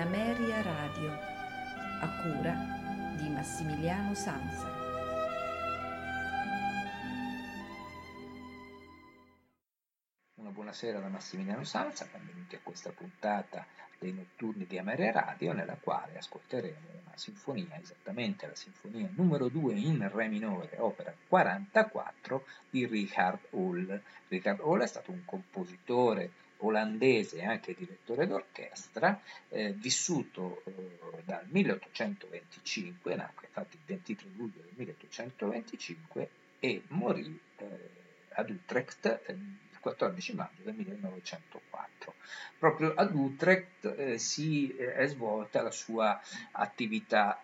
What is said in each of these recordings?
Ameria Radio, a cura di Massimiliano Sanza. Una buonasera da Massimiliano Sanza, benvenuti a questa puntata dei notturni di Ameria Radio, nella quale ascolteremo una sinfonia, esattamente la sinfonia numero 2 in Re minore, opera 44 di Richard Hull. Richard Hull è stato un compositore olandese anche direttore d'orchestra, eh, vissuto eh, dal 1825, nacque infatti il 23 luglio del 1825 e morì eh, ad Utrecht eh, il 14 maggio del 1904. Proprio ad Utrecht eh, si eh, è svolta la sua attività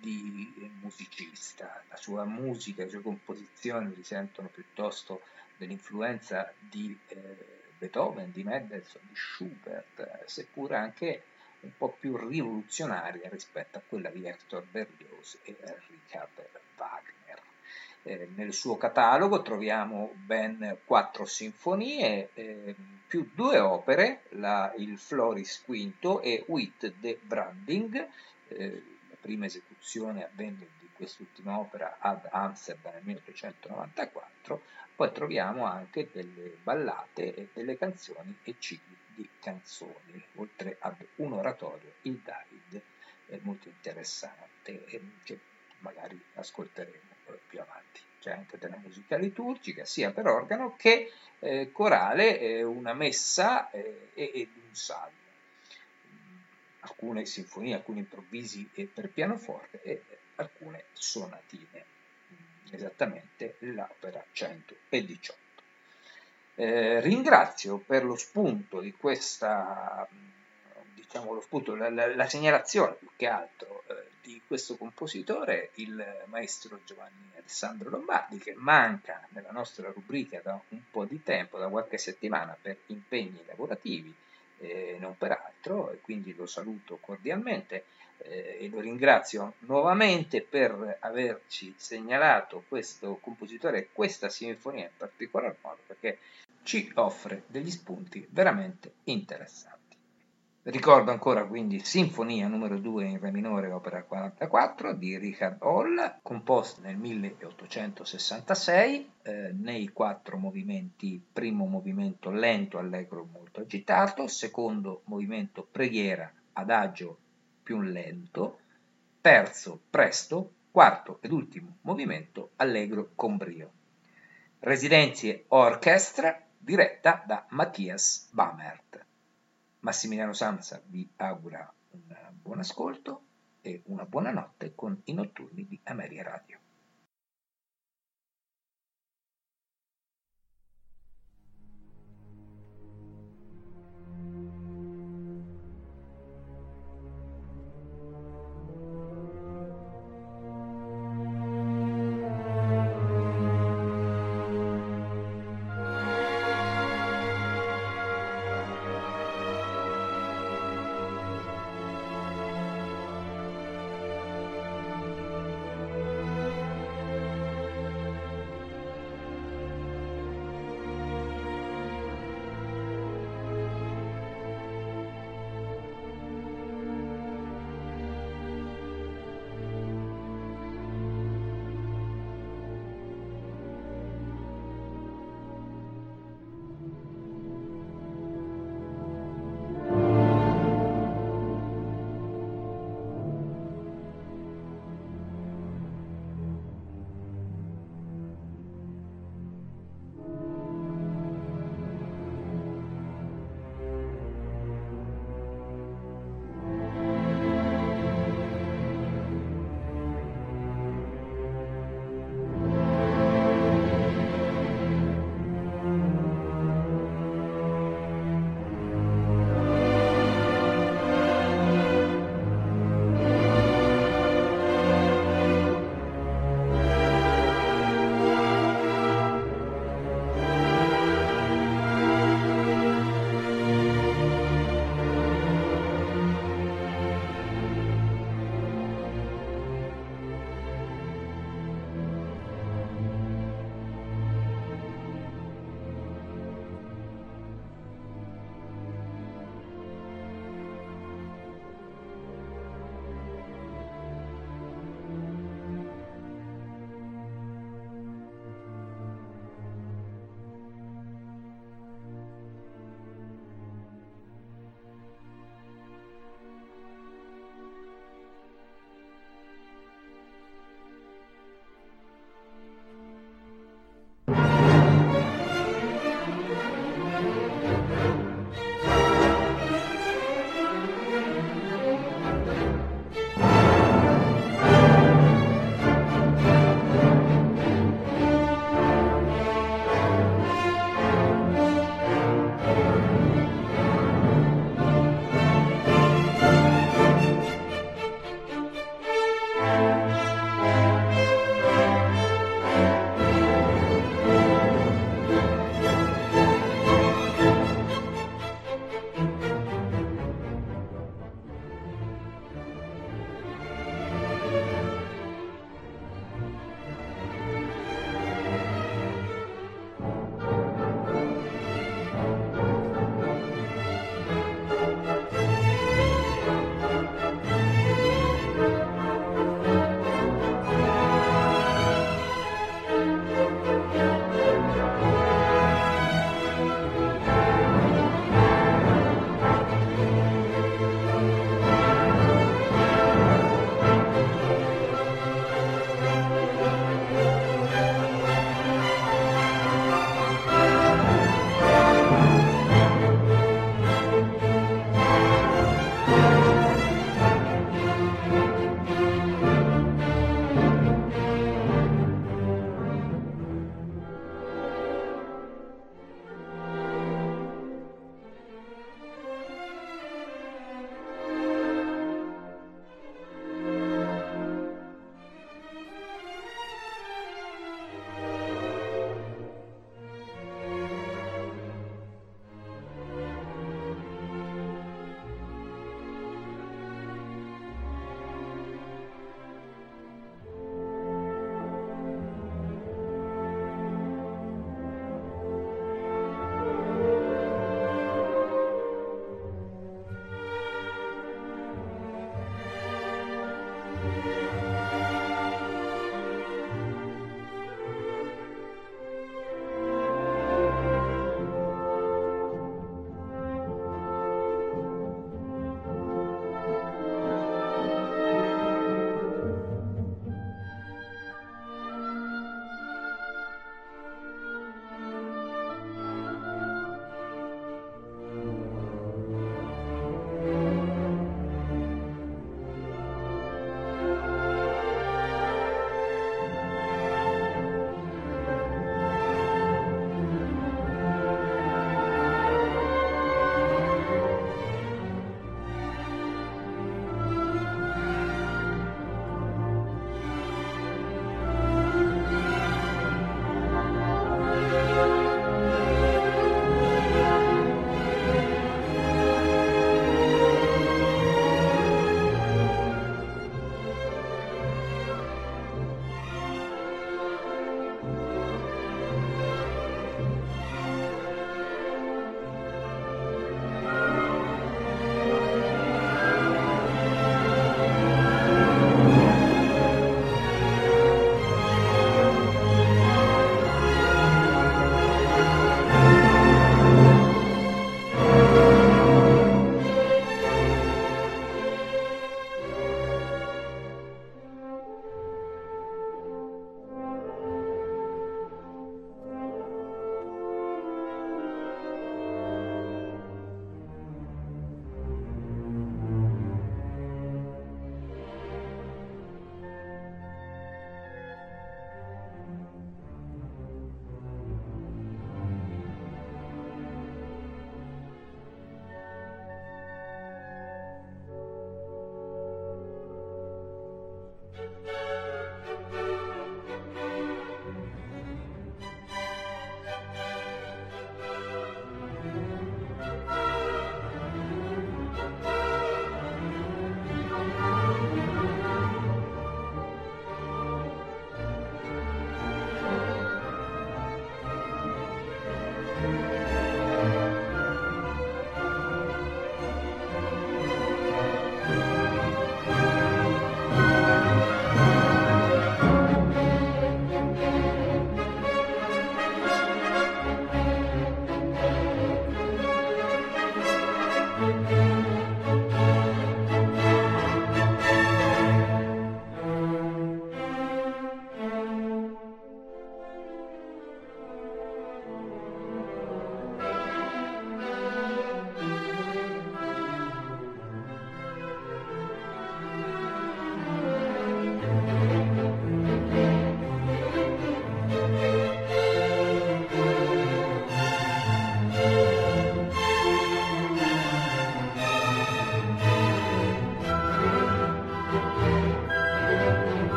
di musicista, la sua musica, le sue composizioni risentono piuttosto dell'influenza di Beethoven, di Mendelssohn, di Schubert, seppur anche un po' più rivoluzionaria rispetto a quella di Hector Berlioz e Richard Wagner. Eh, nel suo catalogo troviamo ben quattro sinfonie, eh, più due opere, la, il Floris V e Wit de Branding, eh, la prima esecuzione avvenne di quest'ultima opera ad Amsterdam nel 1894, poi troviamo anche delle ballate e delle canzoni e cicli di canzoni, oltre ad un oratorio, il David, molto interessante che magari ascolteremo più avanti. C'è anche della musica liturgica, sia per organo che eh, corale, eh, una messa eh, ed un salmo. Alcune sinfonie, alcuni improvvisi per pianoforte e alcune sonatine esattamente l'opera 118. Eh, ringrazio per lo spunto di questa, diciamo lo spunto, la, la, la segnalazione più che altro eh, di questo compositore, il maestro Giovanni Alessandro Lombardi, che manca nella nostra rubrica da un po' di tempo, da qualche settimana, per impegni lavorativi, eh, non per altro, e quindi lo saluto cordialmente eh, e lo ringrazio nuovamente per averci segnalato questo compositore e questa sinfonia in particolar modo perché ci offre degli spunti veramente interessanti. Ricordo ancora quindi Sinfonia numero 2 in Re minore, opera 44 di Richard Hall, composta nel 1866 eh, nei quattro movimenti, primo movimento lento, allegro, molto agitato, secondo movimento preghiera, adagio più lento, terzo presto, quarto ed ultimo movimento allegro con brio. Residenzie Orchestra diretta da Mattias Bamert. Massimiliano Samsa vi augura un buon ascolto e una buona notte con i notturni di Ameria Radio.